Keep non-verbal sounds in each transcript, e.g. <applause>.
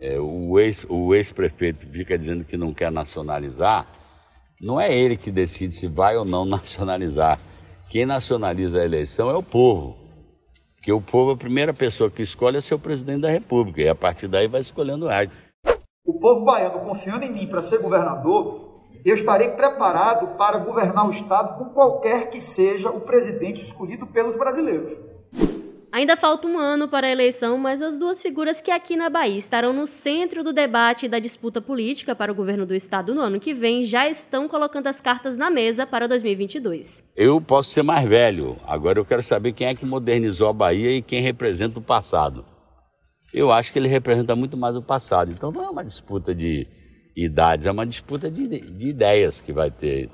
é, o ex-prefeito ex fica dizendo que não quer nacionalizar, não é ele que decide se vai ou não <laughs> nacionalizar. Quem nacionaliza a eleição é o povo. Porque o povo, a primeira pessoa que escolhe é ser o presidente da República, e a partir daí vai escolhendo o resto. O povo baiano confiando em mim para ser governador, eu estarei preparado para governar o Estado com qualquer que seja o presidente escolhido pelos brasileiros. Ainda falta um ano para a eleição, mas as duas figuras que aqui na Bahia estarão no centro do debate e da disputa política para o governo do estado no ano que vem já estão colocando as cartas na mesa para 2022. Eu posso ser mais velho, agora eu quero saber quem é que modernizou a Bahia e quem representa o passado. Eu acho que ele representa muito mais o passado, então não é uma disputa de idades, é uma disputa de, de ideias que vai ter.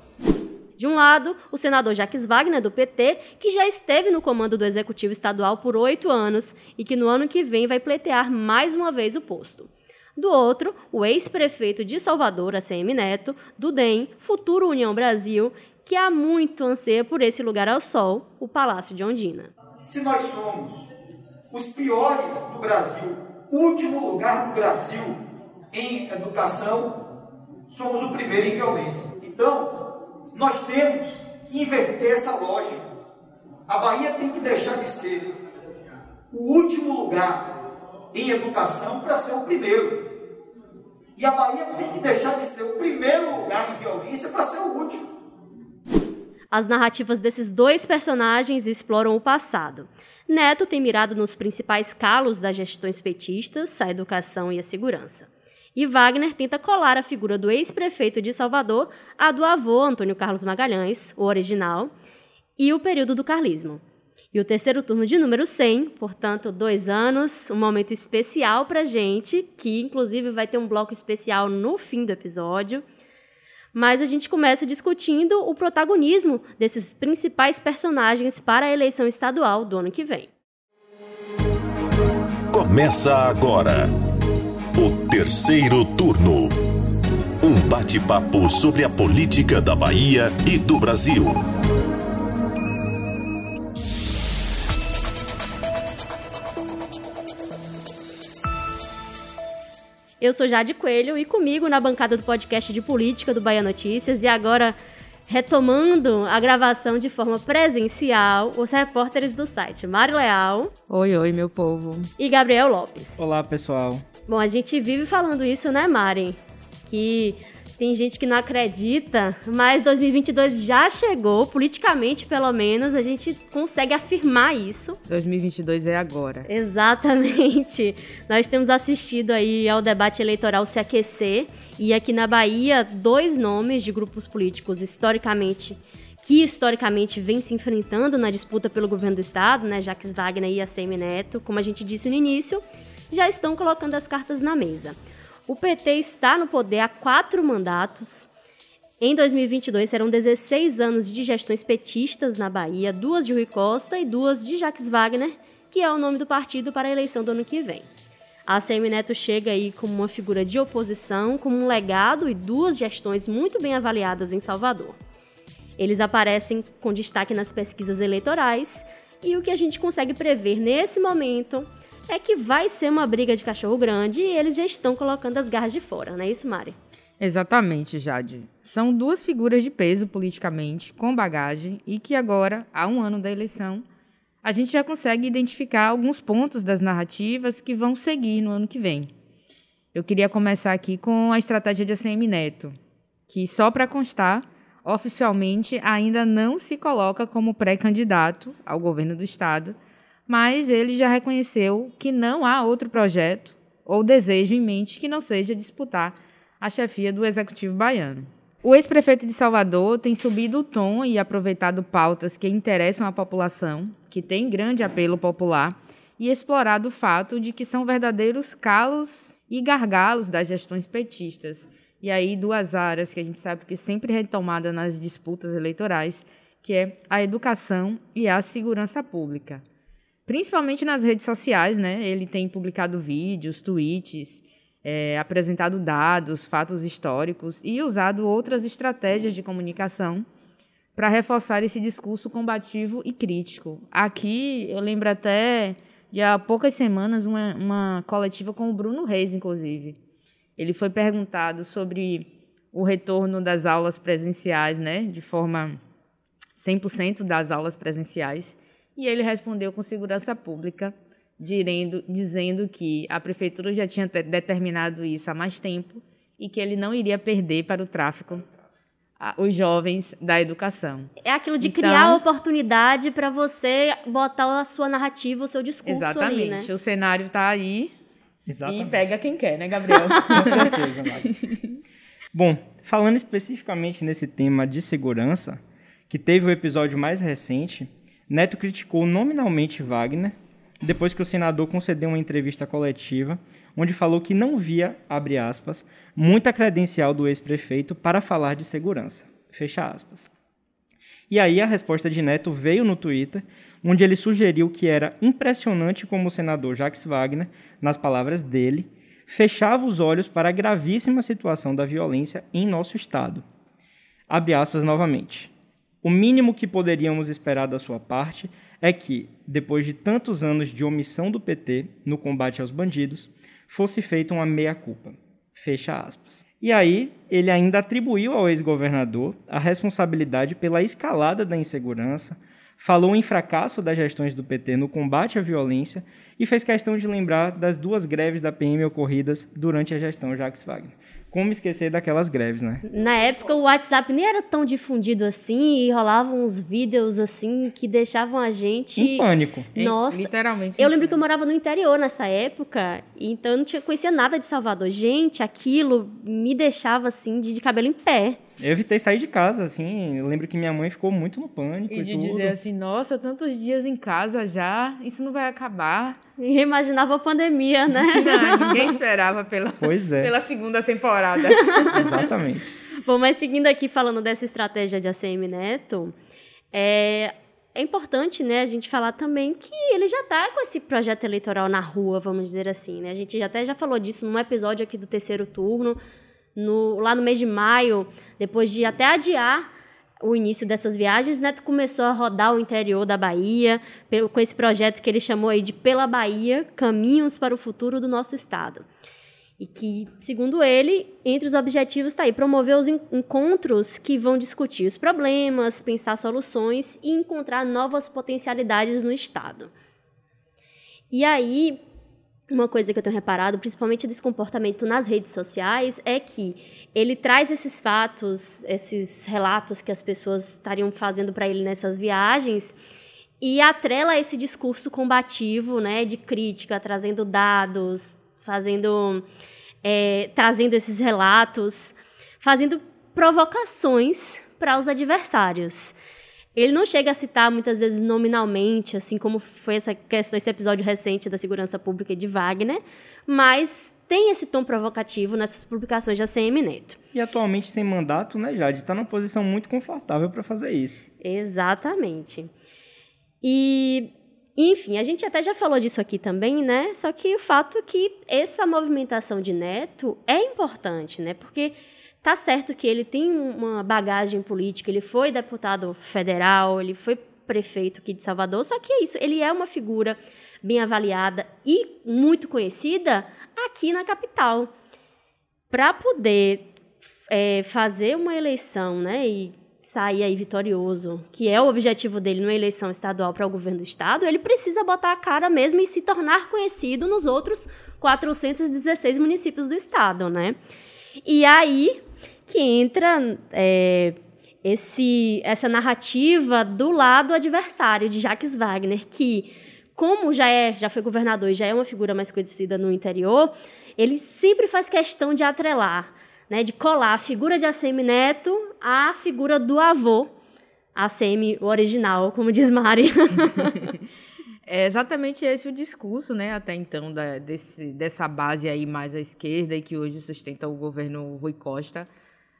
De um lado, o senador Jacques Wagner, do PT, que já esteve no comando do Executivo Estadual por oito anos e que no ano que vem vai pleitear mais uma vez o posto. Do outro, o ex-prefeito de Salvador, ACM Neto, do DEM, futuro União Brasil, que há muito anseia por esse lugar ao sol, o Palácio de Ondina. Se nós somos os piores do Brasil, último lugar do Brasil em educação, somos o primeiro em violência. Então, nós temos que inverter essa lógica. A Bahia tem que deixar de ser o último lugar em educação para ser o primeiro. E a Bahia tem que deixar de ser o primeiro lugar em violência para ser o último. As narrativas desses dois personagens exploram o passado. Neto tem mirado nos principais calos das gestões petistas, a educação e a segurança. E Wagner tenta colar a figura do ex-prefeito de Salvador à do avô Antônio Carlos Magalhães, o original, e o período do carlismo. E o terceiro turno de número 100, portanto, dois anos, um momento especial para gente, que inclusive vai ter um bloco especial no fim do episódio. Mas a gente começa discutindo o protagonismo desses principais personagens para a eleição estadual do ano que vem. Começa agora o terceiro turno. Um bate-papo sobre a política da Bahia e do Brasil. Eu sou Jade Coelho e comigo na bancada do podcast de política do Bahia Notícias e agora retomando a gravação de forma presencial, os repórteres do site Mari Leal. Oi, oi, meu povo. E Gabriel Lopes. Olá, pessoal. Bom, a gente vive falando isso, né, Mari? Que tem gente que não acredita, mas 2022 já chegou, politicamente pelo menos, a gente consegue afirmar isso. 2022 é agora. Exatamente. <laughs> Nós temos assistido aí ao debate eleitoral se aquecer e aqui na Bahia dois nomes de grupos políticos historicamente que historicamente vem se enfrentando na disputa pelo governo do estado, né, Jacques Wagner e a Neto, como a gente disse no início, já estão colocando as cartas na mesa. O PT está no poder há quatro mandatos. Em 2022 serão 16 anos de gestões petistas na Bahia, duas de Rui Costa e duas de Jacques Wagner, que é o nome do partido para a eleição do ano que vem. A ACM Neto chega aí como uma figura de oposição, com um legado e duas gestões muito bem avaliadas em Salvador. Eles aparecem com destaque nas pesquisas eleitorais e o que a gente consegue prever nesse momento é que vai ser uma briga de cachorro grande e eles já estão colocando as garras de fora, não é isso, Mari? Exatamente, Jade. São duas figuras de peso politicamente, com bagagem, e que agora, há um ano da eleição, a gente já consegue identificar alguns pontos das narrativas que vão seguir no ano que vem. Eu queria começar aqui com a estratégia de ACM Neto, que, só para constar, oficialmente ainda não se coloca como pré-candidato ao governo do Estado, mas ele já reconheceu que não há outro projeto ou desejo em mente que não seja disputar a chefia do Executivo baiano. O ex-prefeito de Salvador tem subido o tom e aproveitado pautas que interessam a população, que tem grande apelo popular, e explorado o fato de que são verdadeiros calos e gargalos das gestões petistas. E aí duas áreas que a gente sabe que sempre retomada nas disputas eleitorais, que é a educação e a segurança pública principalmente nas redes sociais, né? Ele tem publicado vídeos, tweets, é, apresentado dados, fatos históricos e usado outras estratégias de comunicação para reforçar esse discurso combativo e crítico. Aqui eu lembro até de há poucas semanas uma, uma coletiva com o Bruno Reis, inclusive. Ele foi perguntado sobre o retorno das aulas presenciais, né, de forma 100% das aulas presenciais, e ele respondeu com segurança pública, dizendo, dizendo que a prefeitura já tinha determinado isso há mais tempo e que ele não iria perder para o tráfico os jovens da educação. É aquilo de então, criar oportunidade para você botar a sua narrativa, o seu discurso exatamente. ali, né? O cenário está aí exatamente. e pega quem quer, né, Gabriel? <laughs> Com certeza, Mari. Bom, falando especificamente nesse tema de segurança, que teve o episódio mais recente, Neto criticou nominalmente Wagner depois que o senador concedeu uma entrevista coletiva onde falou que não via, abre aspas, muita credencial do ex-prefeito para falar de segurança, fecha aspas. E aí a resposta de Neto veio no Twitter, onde ele sugeriu que era impressionante como o senador Jacques Wagner, nas palavras dele, fechava os olhos para a gravíssima situação da violência em nosso estado. Abre aspas novamente. O mínimo que poderíamos esperar da sua parte é que, depois de tantos anos de omissão do PT no combate aos bandidos, fosse feita uma meia-culpa. Fecha aspas. E aí, ele ainda atribuiu ao ex-governador a responsabilidade pela escalada da insegurança, falou em fracasso das gestões do PT no combate à violência e fez questão de lembrar das duas greves da PM ocorridas durante a gestão Jacques Wagner. Como esquecer daquelas greves, né? Na época o WhatsApp nem era tão difundido assim e rolavam uns vídeos assim que deixavam a gente em pânico. Nossa, literalmente. Eu lembro que eu morava no interior nessa época, então eu não tinha conhecia nada de Salvador. Gente, aquilo me deixava assim de, de cabelo em pé. Eu evitei sair de casa, assim. Eu lembro que minha mãe ficou muito no pânico e, e de tudo. dizer assim, nossa, tantos dias em casa já, isso não vai acabar. E imaginava a pandemia, né? <laughs> Não, ninguém esperava pela, pois é. pela segunda temporada. <laughs> Exatamente. Bom, mas seguindo aqui falando dessa estratégia de ACM Neto, é, é importante, né, a gente falar também que ele já está com esse projeto eleitoral na rua, vamos dizer assim, né? A gente até já falou disso num episódio aqui do terceiro turno, no, lá no mês de maio, depois de até adiar o início dessas viagens, Neto começou a rodar o interior da Bahia, com esse projeto que ele chamou aí de Pela Bahia, Caminhos para o Futuro do Nosso Estado. E que, segundo ele, entre os objetivos está aí promover os encontros que vão discutir os problemas, pensar soluções e encontrar novas potencialidades no Estado. E aí, uma coisa que eu tenho reparado, principalmente desse comportamento nas redes sociais, é que ele traz esses fatos, esses relatos que as pessoas estariam fazendo para ele nessas viagens e atrela esse discurso combativo, né, de crítica, trazendo dados, fazendo, é, trazendo esses relatos, fazendo provocações para os adversários. Ele não chega a citar muitas vezes nominalmente, assim como foi essa questão, esse episódio recente da segurança pública de Wagner, mas tem esse tom provocativo nessas publicações de ACM Neto. E atualmente sem mandato, né, Jade? Está numa posição muito confortável para fazer isso. Exatamente. E, enfim, a gente até já falou disso aqui também, né? Só que o fato é que essa movimentação de Neto é importante, né? Porque Tá certo que ele tem uma bagagem política, ele foi deputado federal, ele foi prefeito aqui de Salvador, só que é isso, ele é uma figura bem avaliada e muito conhecida aqui na capital. Para poder é, fazer uma eleição né, e sair aí vitorioso, que é o objetivo dele numa eleição estadual para o governo do estado, ele precisa botar a cara mesmo e se tornar conhecido nos outros 416 municípios do estado, né? E aí, que entra é, esse, essa narrativa do lado adversário de Jacques Wagner, que, como já, é, já foi governador e já é uma figura mais conhecida no interior, ele sempre faz questão de atrelar, né, de colar a figura de ACM Neto à figura do avô, ACM original, como diz Mari. <laughs> É exatamente esse o discurso, né, até então, da, desse, dessa base aí mais à esquerda e que hoje sustenta o governo Rui Costa,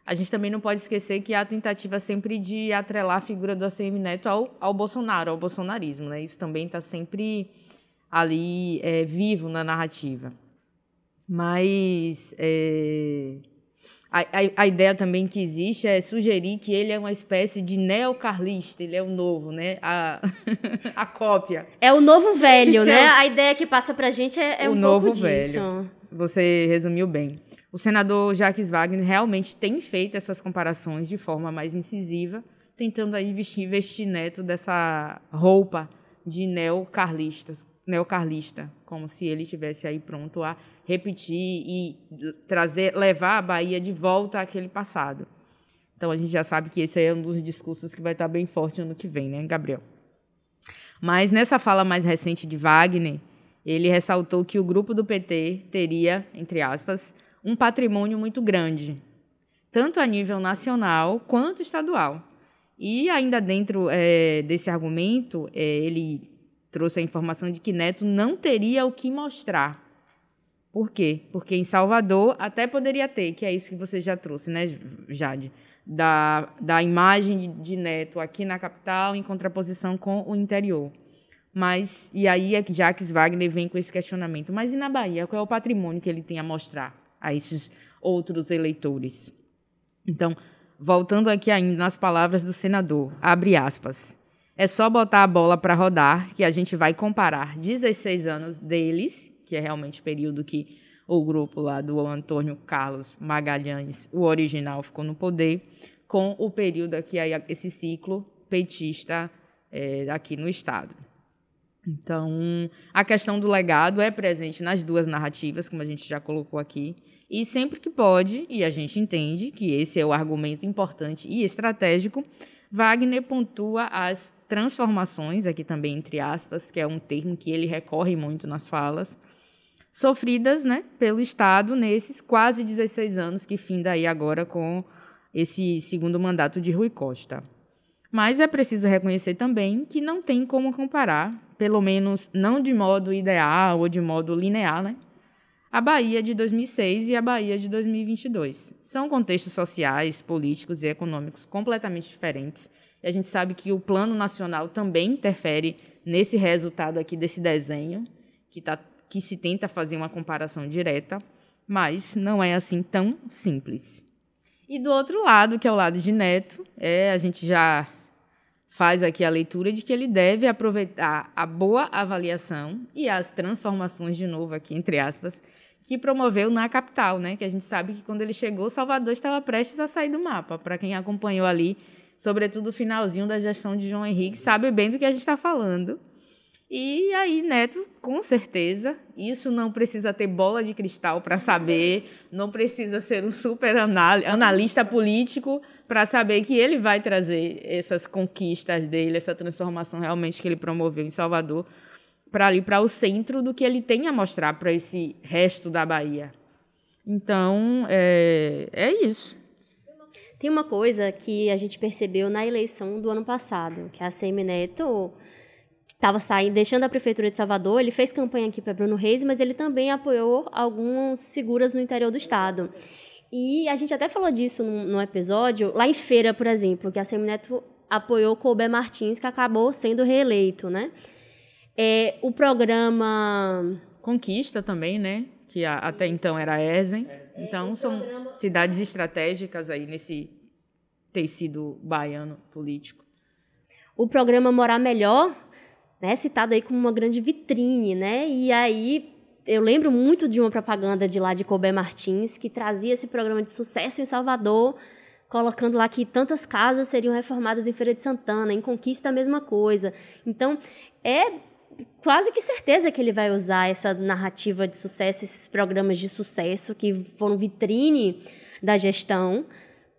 a gente também não pode esquecer que há a tentativa sempre de atrelar a figura do ACM Neto ao, ao Bolsonaro, ao bolsonarismo. Né? Isso também está sempre ali é, vivo na narrativa. Mas, é, a, a, a, ideia também que existe é sugerir que ele é uma espécie de neocarlista, ele é o novo, né? A, <laughs> a cópia. É o novo velho, <laughs> né? A ideia que passa pra gente é, é o um novo pouco velho. disso. Você resumiu bem. O senador Jacques Wagner realmente tem feito essas comparações de forma mais incisiva, tentando aí vestir, vestir Neto dessa roupa de neocarlistas, neocarlista, como se ele estivesse aí pronto a repetir e trazer, levar a Bahia de volta àquele passado. Então a gente já sabe que esse é um dos discursos que vai estar bem forte ano que vem, né, Gabriel? Mas nessa fala mais recente de Wagner, ele ressaltou que o grupo do PT teria, entre aspas, um patrimônio muito grande, tanto a nível nacional quanto estadual. E ainda dentro é, desse argumento, é, ele trouxe a informação de que Neto não teria o que mostrar. Por quê? Porque em Salvador até poderia ter, que é isso que você já trouxe, né, Jade? Da, da imagem de Neto aqui na capital em contraposição com o interior. Mas, e aí é Jacques Wagner vem com esse questionamento. Mas e na Bahia? Qual é o patrimônio que ele tem a mostrar a esses outros eleitores? Então, voltando aqui ainda nas palavras do senador, abre aspas. É só botar a bola para rodar que a gente vai comparar 16 anos deles, que é realmente o período que o grupo lá do Antônio Carlos Magalhães, o original, ficou no poder, com o período aqui, esse ciclo petista é, aqui no Estado. Então, a questão do legado é presente nas duas narrativas, como a gente já colocou aqui, e sempre que pode, e a gente entende que esse é o argumento importante e estratégico, Wagner pontua as transformações, aqui também entre aspas, que é um termo que ele recorre muito nas falas, sofridas né, pelo Estado nesses quase 16 anos que finda aí agora com esse segundo mandato de Rui Costa. Mas é preciso reconhecer também que não tem como comparar, pelo menos não de modo ideal ou de modo linear, né? A Bahia de 2006 e a Bahia de 2022. São contextos sociais, políticos e econômicos completamente diferentes. E a gente sabe que o plano nacional também interfere nesse resultado aqui desse desenho, que, tá, que se tenta fazer uma comparação direta, mas não é assim tão simples. E do outro lado, que é o lado de Neto, é, a gente já faz aqui a leitura de que ele deve aproveitar a boa avaliação e as transformações, de novo aqui, entre aspas, que promoveu na capital, né? Que a gente sabe que quando ele chegou, Salvador estava prestes a sair do mapa. Para quem acompanhou ali, sobretudo o finalzinho da gestão de João Henrique, sabe bem do que a gente está falando. E aí, Neto, com certeza, isso não precisa ter bola de cristal para saber, não precisa ser um super analista político para saber que ele vai trazer essas conquistas dele, essa transformação realmente que ele promoveu em Salvador, para ali para o centro do que ele tem a mostrar para esse resto da Bahia. Então, é, é isso. Tem uma coisa que a gente percebeu na eleição do ano passado, que a Semi Neto estava saindo, deixando a prefeitura de Salvador, ele fez campanha aqui para Bruno Reis, mas ele também apoiou algumas figuras no interior do estado. E a gente até falou disso num, episódio, lá em Feira, por exemplo, que a Semineto apoiou Colbert Martins, que acabou sendo reeleito, né? É, o programa... Conquista também, né? Que a, até então era a ESEN. Então, são programa... cidades estratégicas aí nesse tecido baiano político. O programa Morar Melhor, né, citado aí como uma grande vitrine, né? E aí eu lembro muito de uma propaganda de lá de Colbert Martins, que trazia esse programa de sucesso em Salvador, colocando lá que tantas casas seriam reformadas em Feira de Santana, em Conquista a mesma coisa. Então, é quase que certeza que ele vai usar essa narrativa de sucesso, esses programas de sucesso que foram vitrine da gestão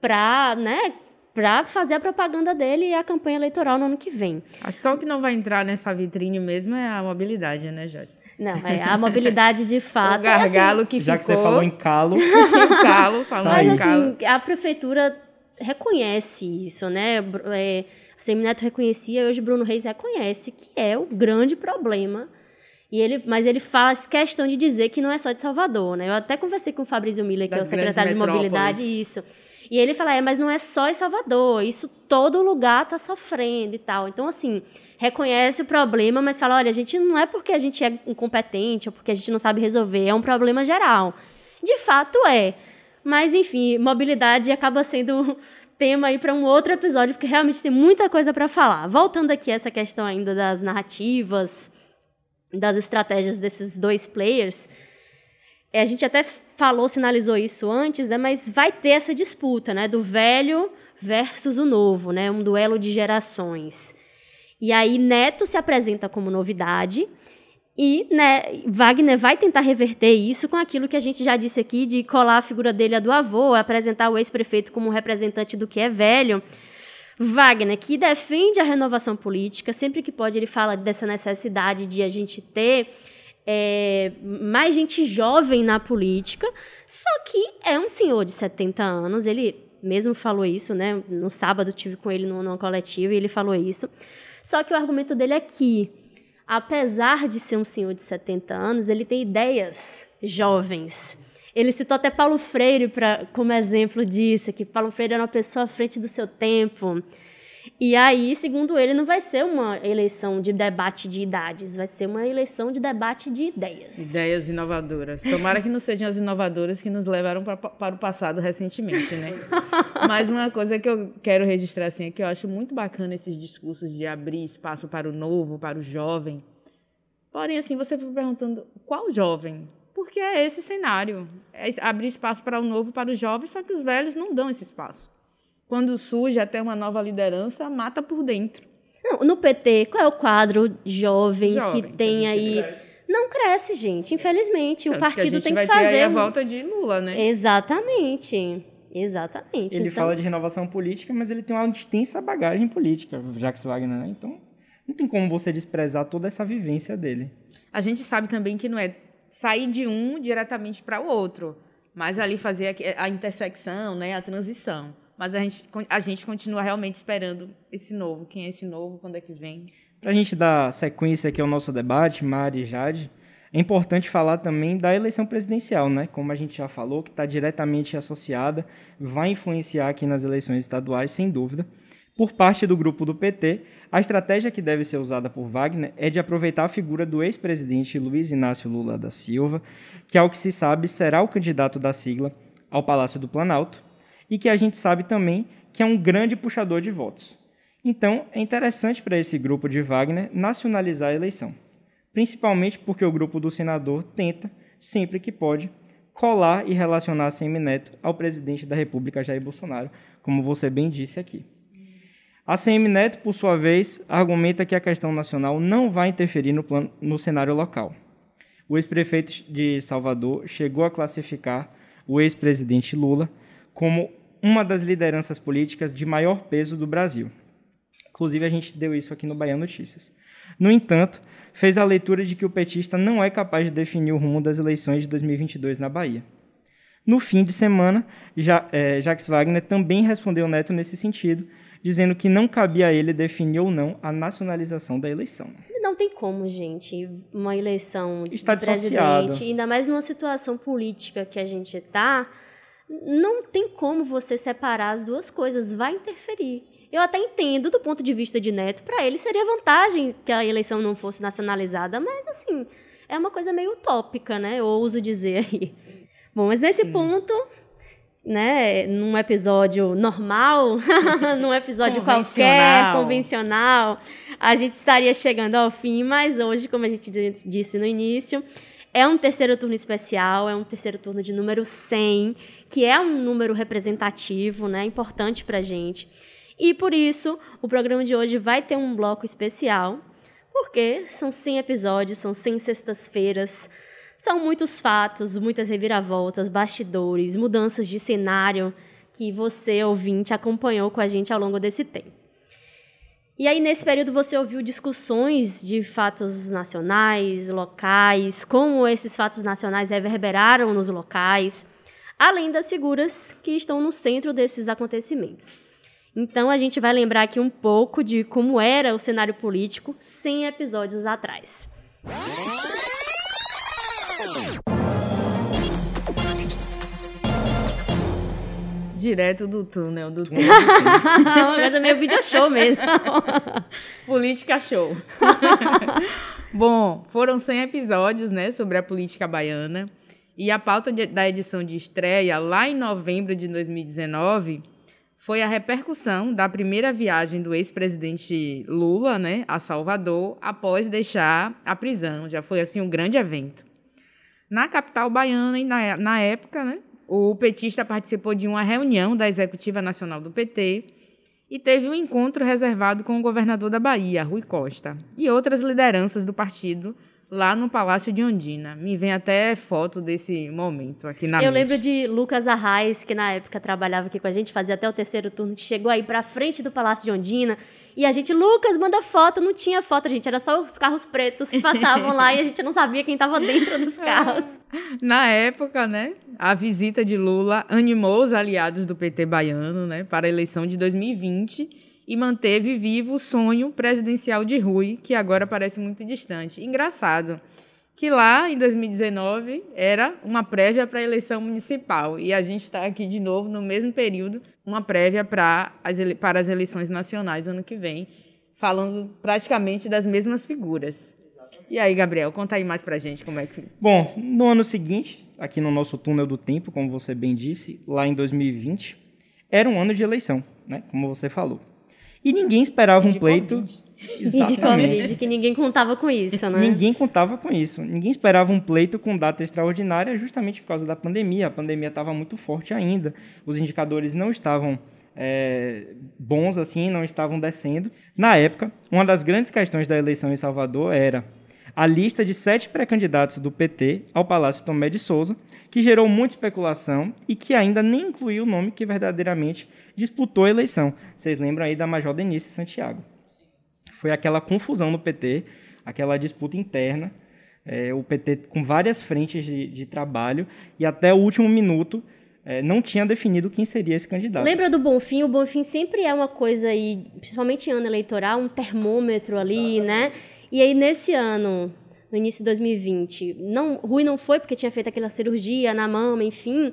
para, né, para fazer a propaganda dele e a campanha eleitoral no ano que vem. Só o que não vai entrar nessa vitrine mesmo é a mobilidade, né, Jorge? Não, é a mobilidade de <laughs> fato. o gargalo assim, que Já ficou... que você falou em calo. <laughs> em calo, falou tá em assim, calo. a prefeitura reconhece isso, né? É, a Semineto reconhecia e hoje Bruno Reis reconhece que é o grande problema. E ele, mas ele faz questão de dizer que não é só de Salvador, né? Eu até conversei com o Fabrício Miller, que é o secretário de mobilidade, isso. E ele fala, é, mas não é só em Salvador, isso todo lugar está sofrendo e tal. Então, assim, reconhece o problema, mas fala, olha, a gente não é porque a gente é incompetente ou porque a gente não sabe resolver, é um problema geral. De fato é. Mas, enfim, mobilidade acaba sendo tema aí para um outro episódio, porque realmente tem muita coisa para falar. Voltando aqui a essa questão ainda das narrativas, das estratégias desses dois players, é, a gente até falou, sinalizou isso antes, né, mas vai ter essa disputa, né, do velho versus o novo, né, um duelo de gerações. E aí Neto se apresenta como novidade, e né, Wagner vai tentar reverter isso com aquilo que a gente já disse aqui, de colar a figura dele a do avô, apresentar o ex-prefeito como representante do que é velho. Wagner, que defende a renovação política, sempre que pode, ele fala dessa necessidade de a gente ter é, mais gente jovem na política, só que é um senhor de 70 anos, ele mesmo falou isso, né? No sábado tive com ele numa coletiva e ele falou isso. Só que o argumento dele é que apesar de ser um senhor de 70 anos, ele tem ideias jovens. Ele citou até Paulo Freire pra, como exemplo disso, que Paulo Freire era uma pessoa à frente do seu tempo. E aí, segundo ele, não vai ser uma eleição de debate de idades, vai ser uma eleição de debate de ideias. Ideias inovadoras. Tomara que não sejam as inovadoras que nos levaram pra, para o passado recentemente, né? <laughs> Mas uma coisa que eu quero registrar assim é que eu acho muito bacana esses discursos de abrir espaço para o novo, para o jovem. Porém, assim, você fica perguntando qual jovem? Porque é esse cenário. É abrir espaço para o novo, para os jovens, só que os velhos não dão esse espaço. Quando surge até uma nova liderança, mata por dentro. Não, no PT, qual é o quadro jovem, Jovem, que que tem a aí? Não cresce, gente. Infelizmente, o Tanto que a partido gente tem vai que ter aí fazer. a volta de Lula, né? Exatamente. Exatamente. Ele Então, fala de renovação política, mas ele tem uma extensa bagagem política, Jacques Wagner, né? Então, não tem como você desprezar toda essa vivência dele. A gente sabe também que não é sair de um diretamente para o outro, mas ali fazer a, a intersecção, né, a transição. Mas a gente, a gente continua realmente esperando esse novo. Quem é esse novo? Quando é que vem? Para a gente dar sequência aqui ao nosso debate, Mari e Jade, é importante falar também da eleição presidencial, né? Como a gente já falou, que está diretamente associada, vai influenciar aqui nas eleições estaduais, sem dúvida. Por parte do grupo do PT, a estratégia que deve ser usada por Wagner é de aproveitar a figura do ex-presidente Luiz Inácio Lula da Silva, que, ao que se sabe, será o candidato da sigla ao Palácio do Planalto, e que a gente sabe também que é um grande puxador de votos. Então, é interessante para esse grupo de Wagner nacionalizar a eleição, principalmente porque o grupo do senador tenta, sempre que pode, colar e relacionar Semineto ao presidente da República, Jair Bolsonaro, como você bem disse aqui. A CM Neto, por sua vez, argumenta que a questão nacional não vai interferir no, plano, no cenário local. O ex-prefeito de Salvador chegou a classificar o ex-presidente Lula como uma das lideranças políticas de maior peso do Brasil. Inclusive, a gente deu isso aqui no Bahia Notícias. No entanto, fez a leitura de que o petista não é capaz de definir o rumo das eleições de 2022 na Bahia. No fim de semana, ja, é, Jacques Wagner também respondeu Neto nesse sentido, dizendo que não cabia a ele definir ou não a nacionalização da eleição. Não tem como, gente, uma eleição Está de presidente, dissociado. ainda mais numa situação política que a gente está, não tem como você separar as duas coisas, vai interferir. Eu até entendo do ponto de vista de Neto, para ele seria vantagem que a eleição não fosse nacionalizada, mas assim, é uma coisa meio utópica, né? Eu ouso dizer aí. Bom, mas nesse ponto, né, num episódio normal, <laughs> num episódio qualquer, Convencional. convencional, a gente estaria chegando ao fim, mas hoje, como a gente di- disse no início, é um terceiro turno especial, é um terceiro turno de número 100, que é um número representativo, né, importante pra gente. E por isso, o programa de hoje vai ter um bloco especial, porque são 100 episódios, são 100 sextas-feiras, são muitos fatos, muitas reviravoltas, bastidores, mudanças de cenário que você, ouvinte, acompanhou com a gente ao longo desse tempo. E aí, nesse período, você ouviu discussões de fatos nacionais, locais, como esses fatos nacionais reverberaram nos locais, além das figuras que estão no centro desses acontecimentos. Então, a gente vai lembrar aqui um pouco de como era o cenário político 100 episódios atrás. Direto do túnel do tempo. Uma <laughs> coisa meio video show mesmo. <laughs> Política show. <laughs> Bom, foram 100 episódios, né, sobre a política baiana. E a pauta de, da edição de estreia, lá em novembro de 2019, foi a repercussão da primeira viagem do ex-presidente Lula né, a Salvador após deixar a prisão. Já foi assim um grande evento. Na capital baiana, e na, na época, né, o petista participou de uma reunião da Executiva Nacional do PT e teve um encontro reservado com o governador da Bahia, Rui Costa, e outras lideranças do partido lá no Palácio de Ondina. Me vem até foto desse momento aqui na Eu mente. lembro de Lucas Arraes, que na época trabalhava aqui com a gente, fazia até o terceiro turno, que chegou aí pra frente do Palácio de Ondina. E a gente, Lucas, manda foto. Não tinha foto, gente. Era só os carros pretos que passavam lá e a gente não sabia quem estava dentro dos carros. Na época, né, a visita de Lula animou os aliados do PT baiano, né, para a eleição de 2020 e manteve vivo o sonho presidencial de Rui, que agora parece muito distante. Engraçado que lá em 2019 era uma prévia para a eleição municipal e a gente está aqui de novo no mesmo período, uma prévia para as, ele- para as eleições nacionais ano que vem, falando praticamente das mesmas figuras. E aí, Gabriel, conta aí mais pra gente como é que Bom, no ano seguinte, aqui no nosso túnel do tempo, como você bem disse, lá em 2020, era um ano de eleição, né? Como você falou. E ninguém esperava um de pleito. Covid. E de Covid, que ninguém contava com isso, né? Ninguém contava com isso. Ninguém esperava um pleito com data extraordinária justamente por causa da pandemia. A pandemia estava muito forte ainda. Os indicadores não estavam é, bons assim, não estavam descendo. Na época, uma das grandes questões da eleição em Salvador era a lista de sete pré-candidatos do PT ao Palácio Tomé de Souza, que gerou muita especulação e que ainda nem incluiu o nome que verdadeiramente disputou a eleição. Vocês lembram aí da Major Denise Santiago foi aquela confusão no PT, aquela disputa interna, é, o PT com várias frentes de, de trabalho e até o último minuto é, não tinha definido quem seria esse candidato. Lembra do Bonfim? O Bonfim sempre é uma coisa aí, principalmente em ano eleitoral, um termômetro ali, né? E aí nesse ano, no início de 2020, não, Rui não foi porque tinha feito aquela cirurgia na mama, enfim.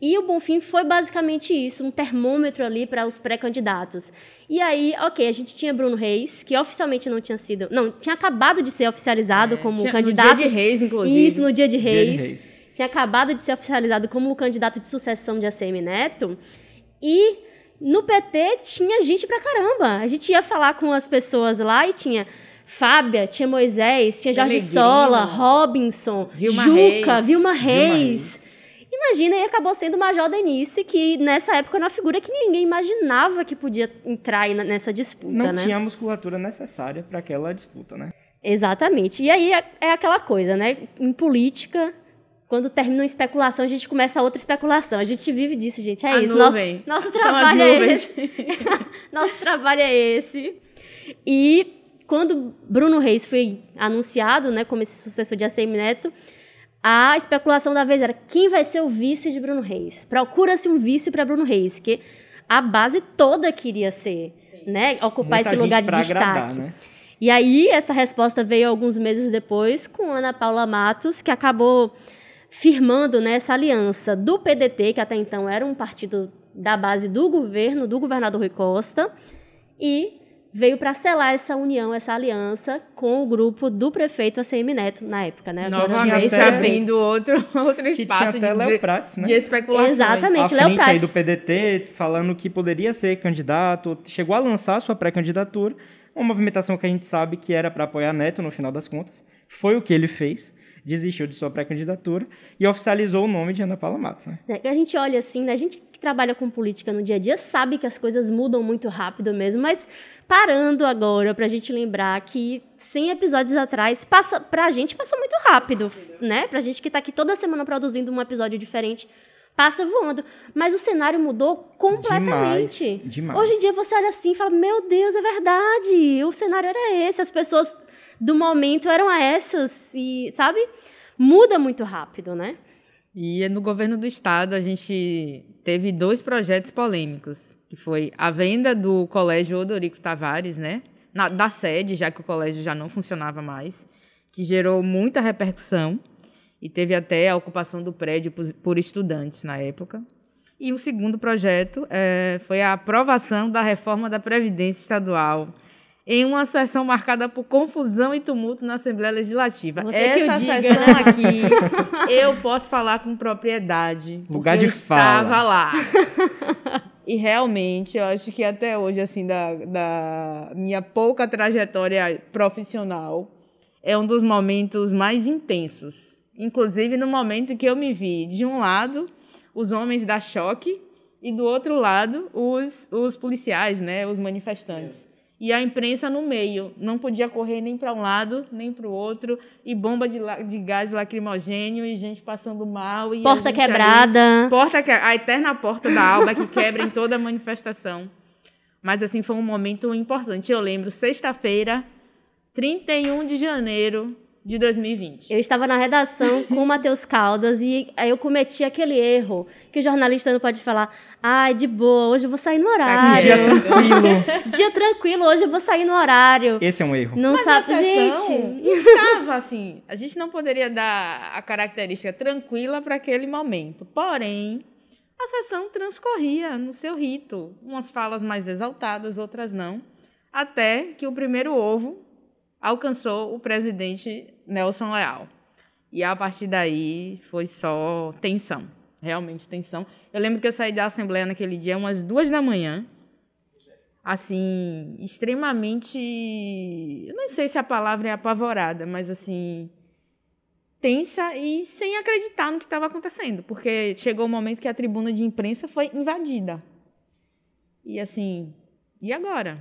E o Bonfim foi basicamente isso, um termômetro ali para os pré-candidatos. E aí, ok, a gente tinha Bruno Reis, que oficialmente não tinha sido. Não, tinha acabado de ser oficializado como É, Tinha- candidato. No dia de Reis, inclusive. Isso, no dia de Dia de Reis. Reis. Tinha acabado de ser oficializado como o candidato de sucessão de ACM Neto. E no PT tinha gente pra caramba. A gente ia falar com as pessoas lá e tinha Fábia, tinha Moisés, tinha Jorge Sola, Robinson, Vilma Juca, Reis. Vilma Vilma Reis. Imagina, e acabou sendo o Major Denise, que nessa época era uma figura que ninguém imaginava que podia entrar nessa disputa, Não né? tinha a musculatura necessária para aquela disputa, né? Exatamente. E aí é, é aquela coisa, né? Em política, quando termina uma especulação, a gente começa outra especulação. A gente vive disso, gente. É A isso. nuvem. Nosso, nosso São as trabalho é nuvens. esse. <laughs> nosso trabalho é esse. E quando Bruno Reis foi anunciado, né, como esse sucessor de ACM Neto, a especulação da vez era quem vai ser o vice de Bruno Reis. Procura-se um vice para Bruno Reis, que a base toda queria ser, né, ocupar Muita esse lugar de destaque. agradar, né? E aí, essa resposta veio alguns meses depois com Ana Paula Matos, que acabou firmando né, essa aliança do PDT, que até então era um partido da base do governo, do governador Rui Costa, e veio para selar essa união, essa aliança com o grupo do prefeito ACM Neto, na época, né? Novamente abrindo outro, <laughs> outro espaço de, Léo Prates, né? de especulações. Exatamente. Léo frente aí do PDT, falando que poderia ser candidato, chegou a lançar sua pré-candidatura, uma movimentação que a gente sabe que era para apoiar Neto no final das contas. Foi o que ele fez, desistiu de sua pré-candidatura e oficializou o nome de Ana Paula Matos. Né? É, A gente olha assim, né? A gente que trabalha com política no dia a dia sabe que as coisas mudam muito rápido mesmo, mas parando agora pra gente lembrar que 100 episódios atrás, passa, pra gente passou muito rápido, né? Pra gente que tá aqui toda semana produzindo um episódio diferente, passa voando. Mas o cenário mudou completamente. Demais, demais. Hoje em dia você olha assim e fala: Meu Deus, é verdade, o cenário era esse, as pessoas do momento eram essas, e sabe? Muda muito rápido, né? E no governo do estado a gente teve dois projetos polêmicos, que foi a venda do Colégio Odorico Tavares, né? Na- da sede, já que o colégio já não funcionava mais, que gerou muita repercussão e teve até a ocupação do prédio por, por estudantes na época. E o segundo projeto eh, foi a aprovação da reforma da Previdência Estadual. Em uma sessão marcada por confusão e tumulto na Assembleia Legislativa. Você que Essa sessão aqui, <laughs> eu posso falar com propriedade. Lugar de eu estava fala. lá. <laughs> E realmente, eu acho que até hoje, assim, da, da minha pouca trajetória profissional, é um dos momentos mais intensos. Inclusive no momento que eu me vi, de um lado, os homens da choque, e do outro lado, os, os policiais, né, os manifestantes. E a imprensa no meio, não podia correr nem para um lado, nem para o outro, e bomba de, de gás lacrimogênio, e gente passando mal. E Porta gente ali- quebrada. Porta que, a eterna porta da alba que quebra em toda manifestação. Mas assim foi um momento importante. Eu lembro, sexta-feira, 31 de janeiro de 2020. Eu estava na redação <laughs> com o Matheus Caldas e aí eu cometi aquele erro que o jornalista não pode falar. Ai, de boa, hoje eu vou sair no horário. Dia tranquilo. <laughs> Dia tranquilo, hoje eu vou sair no horário. Esse é um erro. Não Mas sabe, a gente. estava assim. A gente não poderia dar a característica tranquila para aquele momento. Porém, a sessão transcorria no seu rito. Umas falas mais exaltadas, outras não. Até que o primeiro ovo alcançou o presidente Nelson Leal. E a partir daí foi só tensão. Realmente tensão. Eu lembro que eu saí da Assembleia naquele dia umas duas da manhã assim, extremamente. Eu não sei se a palavra é apavorada, mas assim. tensa e sem acreditar no que estava acontecendo, porque chegou o momento que a tribuna de imprensa foi invadida. E assim, e agora?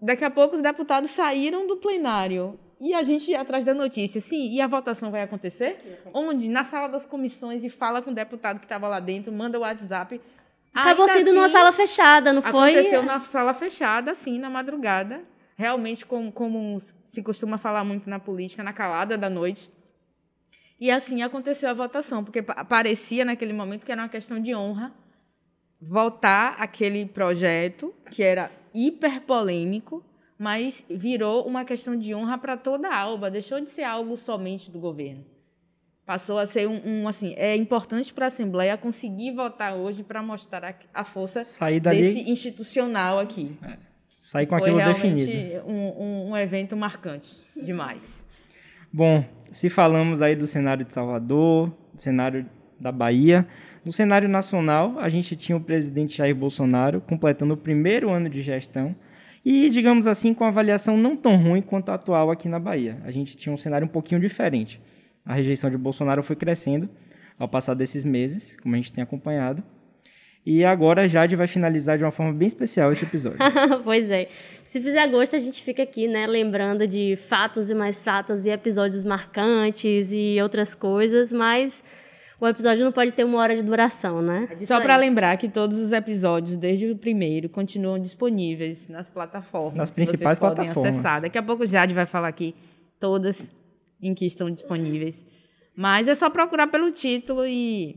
Daqui a pouco os deputados saíram do plenário. E a gente ia atrás da notícia, sim, e a votação vai acontecer? Onde? Na sala das comissões e fala com o deputado que estava lá dentro, manda o WhatsApp. Acabou Ainda sendo numa assim, sala fechada, não foi? Aconteceu na sala fechada, assim, na madrugada. Realmente, como, como se costuma falar muito na política, na calada da noite. E assim aconteceu a votação, porque pa- parecia naquele momento que era uma questão de honra votar aquele projeto, que era hiper polêmico, mas virou uma questão de honra para toda a Alba, deixou de ser algo somente do governo. Passou a ser um, um, assim, é importante para a Assembleia conseguir votar hoje para mostrar a, a força Sair dali, desse institucional aqui. sair com Foi aquilo realmente definido. um, um, um evento marcante demais. Bom, se falamos aí do cenário de Salvador, do cenário da Bahia, no cenário nacional, a gente tinha o presidente Jair Bolsonaro completando o primeiro ano de gestão e, digamos assim, com avaliação não tão ruim quanto a atual aqui na Bahia. A gente tinha um cenário um pouquinho diferente. A rejeição de Bolsonaro foi crescendo ao passar desses meses, como a gente tem acompanhado. E agora a Jade vai finalizar de uma forma bem especial esse episódio. <laughs> pois é. Se fizer gosto, a gente fica aqui, né, lembrando de fatos e mais fatos e episódios marcantes e outras coisas, mas o episódio não pode ter uma hora de duração, né? Só para lembrar que todos os episódios, desde o primeiro, continuam disponíveis nas plataformas. Nas que principais vocês podem plataformas. acessar. Daqui a pouco o Jade vai falar aqui todas em que estão disponíveis. Mas é só procurar pelo título e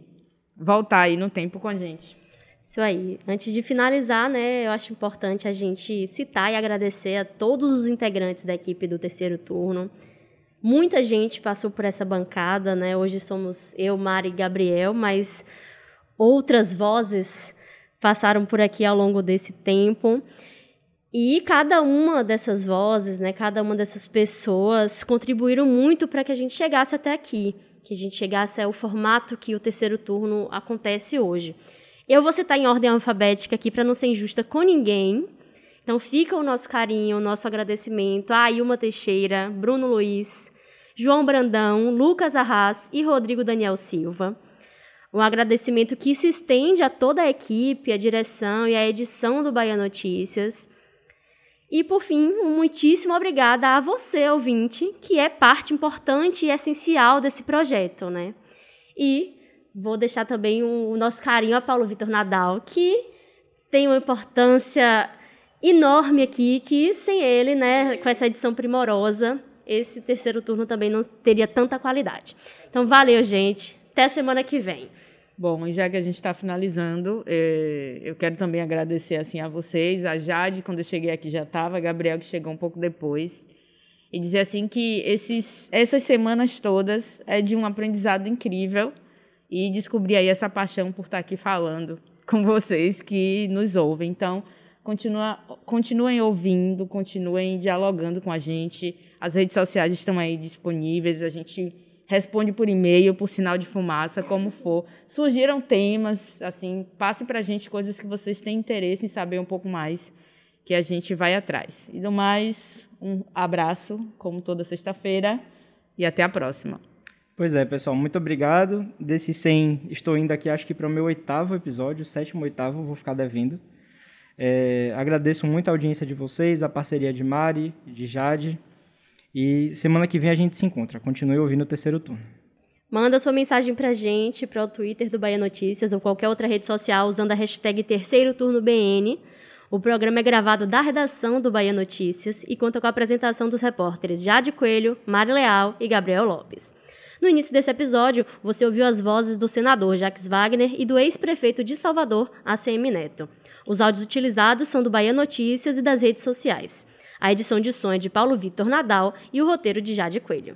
voltar aí no tempo com a gente. Isso aí. Antes de finalizar, né, eu acho importante a gente citar e agradecer a todos os integrantes da equipe do terceiro turno. Muita gente passou por essa bancada, né? Hoje somos eu, Mari e Gabriel, mas outras vozes passaram por aqui ao longo desse tempo. E cada uma dessas vozes, né, cada uma dessas pessoas contribuíram muito para que a gente chegasse até aqui, que a gente chegasse ao formato que o terceiro turno acontece hoje. Eu vou citar em ordem alfabética aqui para não ser injusta com ninguém. Então fica o nosso carinho, o nosso agradecimento a Ilma Teixeira, Bruno Luiz, João Brandão, Lucas Arras e Rodrigo Daniel Silva. Um agradecimento que se estende a toda a equipe, a direção e a edição do Bahia Notícias. E, por fim, um muitíssimo obrigada a você, ouvinte, que é parte importante e essencial desse projeto, né? E vou deixar também o nosso carinho a Paulo Vitor Nadal, que tem uma importância enorme aqui, que sem ele, né, com essa edição primorosa, esse terceiro turno também não teria tanta qualidade. Então, valeu, gente. Até semana que vem. Bom, e já que a gente está finalizando, eh, eu quero também agradecer assim a vocês, a Jade, quando eu cheguei aqui já estava, a Gabriel, que chegou um pouco depois, e dizer assim que esses, essas semanas todas é de um aprendizado incrível e descobrir aí essa paixão por estar aqui falando com vocês que nos ouvem. Então, Continua, continuem ouvindo, continuem dialogando com a gente. As redes sociais estão aí disponíveis. A gente responde por e-mail, por sinal de fumaça, como for. Surgiram temas, assim, passe para a gente coisas que vocês têm interesse em saber um pouco mais, que a gente vai atrás. E do mais, um abraço, como toda sexta-feira, e até a próxima. Pois é, pessoal, muito obrigado. Desse 100, estou indo aqui, acho que para o meu oitavo episódio, sétimo, oitavo, vou ficar devendo. É, agradeço muito a audiência de vocês, a parceria de Mari, de Jade. E semana que vem a gente se encontra. Continue ouvindo o terceiro turno. Manda sua mensagem pra gente, para o Twitter do Bahia Notícias ou qualquer outra rede social usando a hashtag Terceiro Turno BN. O programa é gravado da redação do Bahia Notícias e conta com a apresentação dos repórteres Jade Coelho, Mari Leal e Gabriel Lopes. No início desse episódio, você ouviu as vozes do senador Jacques Wagner e do ex-prefeito de Salvador, ACM Neto. Os áudios utilizados são do Bahia Notícias e das redes sociais. A edição de som é de Paulo Vitor Nadal e o roteiro de Jade Coelho.